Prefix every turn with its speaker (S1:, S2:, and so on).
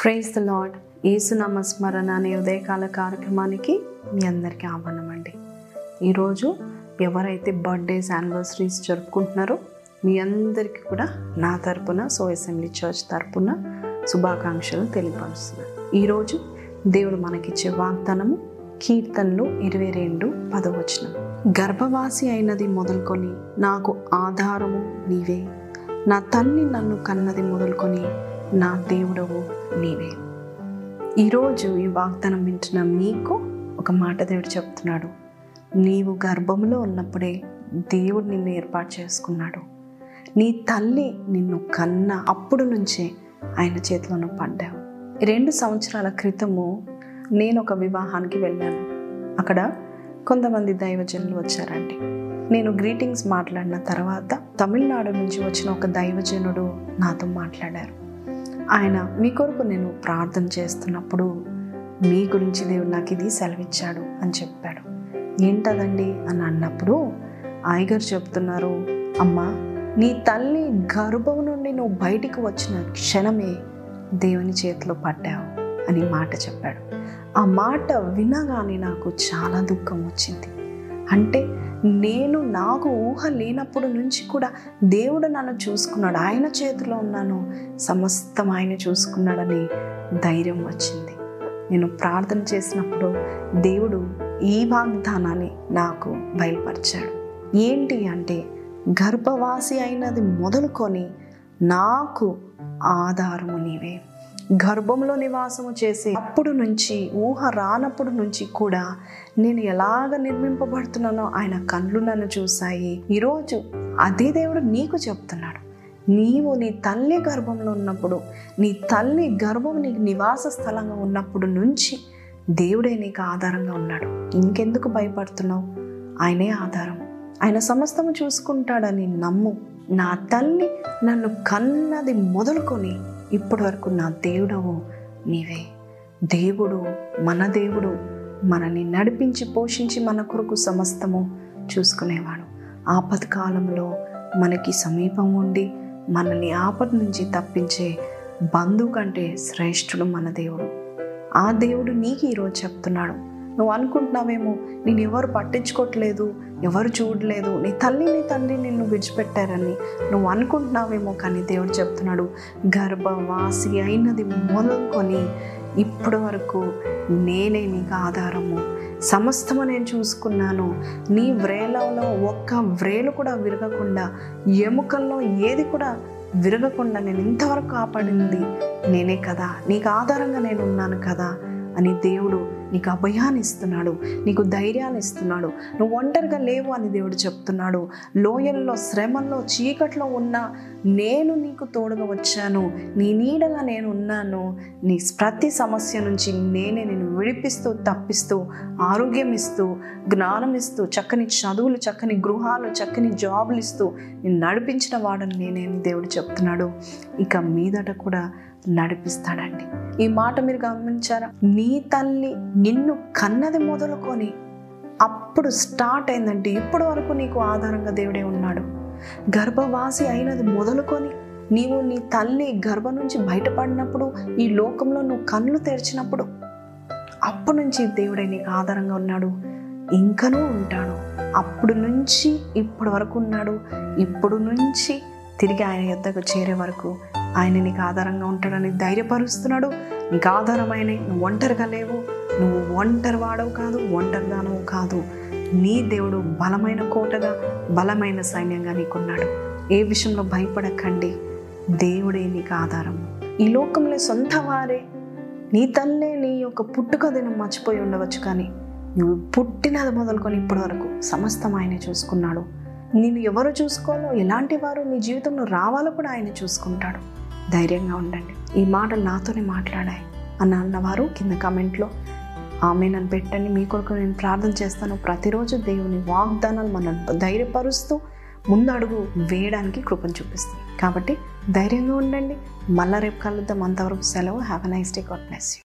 S1: Praise the lord ఏసునామ స్మరణ అనే ఉదయకాల కార్యక్రమానికి మీ అందరికీ ఆహ్వానం అండి. ఈరోజు ఎవరైతే బర్త్డేస్ యానివర్సరీస్ జరుపుకుంటున్నారో మీ అందరికీ కూడా నా తరపున సో అసెంబ్లీ చర్చ్ తరపున శుభాకాంక్షలు తెలియపరుస్తున్నాను. ఈరోజు దేవుడు మనకిచ్చే వాగ్దానము కీర్తనలు ఇరవై రెండు పదవచనం. గర్భవాసి అయినది మొదలుకొని నాకు ఆధారము నీవే. నా తల్లి నన్ను కన్నది మొదలుకొని నా దేవుడవు నీవే. ఈరోజు ఈ వాగ్దానం వింటున్న మీకు ఒక మాట దేవుడు చెప్తున్నాడు. నీవు గర్భంలో ఉన్నప్పుడే దేవుడు నిన్ను ఏర్పాటు చేసుకున్నాడు. నీ తల్లి నిన్ను కన్న అప్పుడు నుంచే ఆయన చేతిలోనూ పడ్డావు. రెండు సంవత్సరాల క్రితము నేను ఒక వివాహానికి వెళ్ళాను. అక్కడ కొంతమంది దైవజనులు వచ్చారండి. నేను గ్రీటింగ్స్ మాట్లాడిన తర్వాత తమిళనాడు నుంచి వచ్చిన ఒక దైవజనుడు నాతో మాట్లాడారు. ఆయన మీ కొరకు నేను ప్రార్థన చేస్తున్నప్పుడు మీ గురించి దేవుడు నాకు ఇది సెలవిచ్చాడు అని చెప్పాడు. ఏంటదండి? అని అన్నప్పుడు ఆయగారు చెప్తున్నారు అమ్మా నీ తల్లి గర్భం నుండి నువ్వు బయటికి వచ్చిన క్షణమే దేవుని చేతిలో పడ్డావు అని మాట చెప్పాడు. ఆ మాట వినగానే నాకు చాలా దుఃఖం వచ్చింది. అంటే నేను నాకు ఊహ లేనప్పుడు నుంచి కూడా దేవుడు నన్ను చూసుకున్నాడు. ఆయన చేతిలో ఉన్నాను. సమస్తం ఆయన చూసుకున్నాడని ధైర్యం వచ్చింది. నేను ప్రార్థన చేసినప్పుడు దేవుడు ఈ వాగ్దానాన్ని నాకు బయలుపరిచాడు. ఏంటి అంటే గర్భవాసి అయినది మొదలుకొని నాకు ఆధారము నీవే. గర్భంలో నివాసము చేసి అప్పుడు నుంచి ఊహ రానప్పుడు నుంచి కూడా నేను ఎలాగ నిర్మింపబడుతున్నానో ఆయన కళ్ళు నన్ను చూశాయి. ఈరోజు అదే దేవుడు నీకు చెప్తున్నాడు. నీవు నీ తల్లి గర్భంలో ఉన్నప్పుడు నీ తల్లి గర్భం నీకు నివాస స్థలంగా ఉన్నప్పుడు నుంచి దేవుడే నీకు ఆధారంగా ఉన్నాడు. ఇంకెందుకు భయపడుతున్నావు? ఆయనే ఆధారం. ఆయన సమస్తము చూసుకుంటాడని నమ్ము. నా తల్లి నన్ను కన్నది మొదలుకొని ఇప్పటి వరకు నా దేవుడవు నీవే. దేవుడు మన దేవుడు మనల్ని నడిపించి పోషించి మన కొరకు సమస్తము చూసుకునేవాడు. ఆపద కాలంలో మనకి సమీపం ఉండి మనల్ని ఆపద నుంచి తప్పించే బంధువు కంటే శ్రేష్ఠుడు మన దేవుడు. ఆ దేవుడు నీకు ఈరోజు చెప్తున్నాడు. నువ్వు అనుకుంటున్నావేమో నేను ఎవరు పట్టించుకోవట్లేదు ఎవరు చూడలేదు నీ తల్లి నీ తండ్రి నిన్ను విడిచిపెట్టారని నువ్వు అనుకుంటున్నావేమో కానీ దేవుడు చెప్తున్నాడు గర్భవాసి అయినది మొదలుకొని ఇప్పటి వరకు నేనే నీకు ఆధారము. సమస్తము నేను చూసుకున్నాను నీ వ్రేలలో ఒక్క వ్రేలు కూడా విరగకుండా ఎముకల్లో ఏది కూడా విరగకుండా నేను ఇంతవరకు కాపాడింది నేనే కదా నీకు ఆధారంగా నేను ఉన్నాను కదా అని దేవుడు నీకు అభయాన్ని ఇస్తున్నాడు నీకు ధైర్యాన్ని ఇస్తున్నాడు నువ్వు ఒంటరిగా లేవు అని దేవుడు చెప్తున్నాడు. లోయల్లో శ్రమల్లో చీకట్లో ఉన్న నేను నీకు తోడుగా వచ్చాను. నీ నీడగా నేను ఉన్నాను. నీ ప్రతి సమస్య నుంచి నేనే నేను విడిపిస్తూ తప్పిస్తూ ఆరోగ్యం ఇస్తూ జ్ఞానం ఇస్తూ చక్కని చదువులు చక్కని గృహాలు చక్కని జాబులు ఇస్తూ నేను నడిపించిన వాడని నేనేమి దేవుడు చెప్తున్నాడు. ఇక మీదట కూడా నడిపిస్తాడండి. ఈ మాట మీరు గమనించారా? నీ తల్లి నిన్ను కన్నది మొదలుకొని అప్పుడు స్టార్ట్ అయిందంటే ఇప్పటి వరకు నీకు ఆధారంగా దేవుడే ఉన్నాడు. గర్భవాసి అయినది మొదలుకొని నీవు నీ తల్లి గర్భం నుంచి బయటపడినప్పుడు ఈ లోకంలో నువ్వు కళ్ళు తెరిచినప్పుడు అప్పటి నుంచి దేవుడే నీకు ఆధారంగా ఉన్నాడు. ఇంకనూ ఉంటాడు. అప్పుడు నుంచి ఇప్పటి వరకు ఉన్నాడు. ఇప్పుడు నుంచి తిరిగి ఆయన యొద్దకు చేరే వరకు ఆయన నీకు ఆధారంగా ఉంటాడని ధైర్యపరుస్తున్నాడు. నీకు ఆధారమైన నువ్వు ఒంటరిగా లేవు. నువ్వు ఒంటరి వాడవు కాదు ఒంటరిదానవు కాదు. నీ దేవుడు బలమైన కోటగా బలమైన సైన్యంగా నీకున్నాడు. ఏ విషయంలో భయపడకండి. దేవుడే నీకు ఆధారం. ఈ లోకంలో సొంత వారే నీ తల్లే నీ యొక్క పుట్టుక దినం మర్చిపోయి ఉండవచ్చు కానీ నువ్వు పుట్టినది మొదలుకొని ఇప్పటి వరకు సమస్తం ఆయనే చూసుకున్నాడు. నేను ఎవరు చూసుకోవాలో ఎలాంటి వారు నీ జీవితంలో రావాలో కూడా ఆయన చూసుకుంటాడు. ధైర్యంగా ఉండండి. ఈ మాటలు నాతోనే మాట్లాడాయి. అని అన్నవారు కింద కమెంట్లో ఆమె నన్ను పెట్టండి మీ కొరకు నేను ప్రార్థన చేస్తాను. ప్రతిరోజు దేవుని వాగ్దానాలు మనల్ని ధైర్యపరుస్తూ ముందు అడుగు వేయడానికి కృపను చూపిస్తుంది. కాబట్టి ధైర్యంగా ఉండండి. మళ్ళా రేపు కలుద్దాం. అంతవరకు సెలవు. Have a nice day God bless you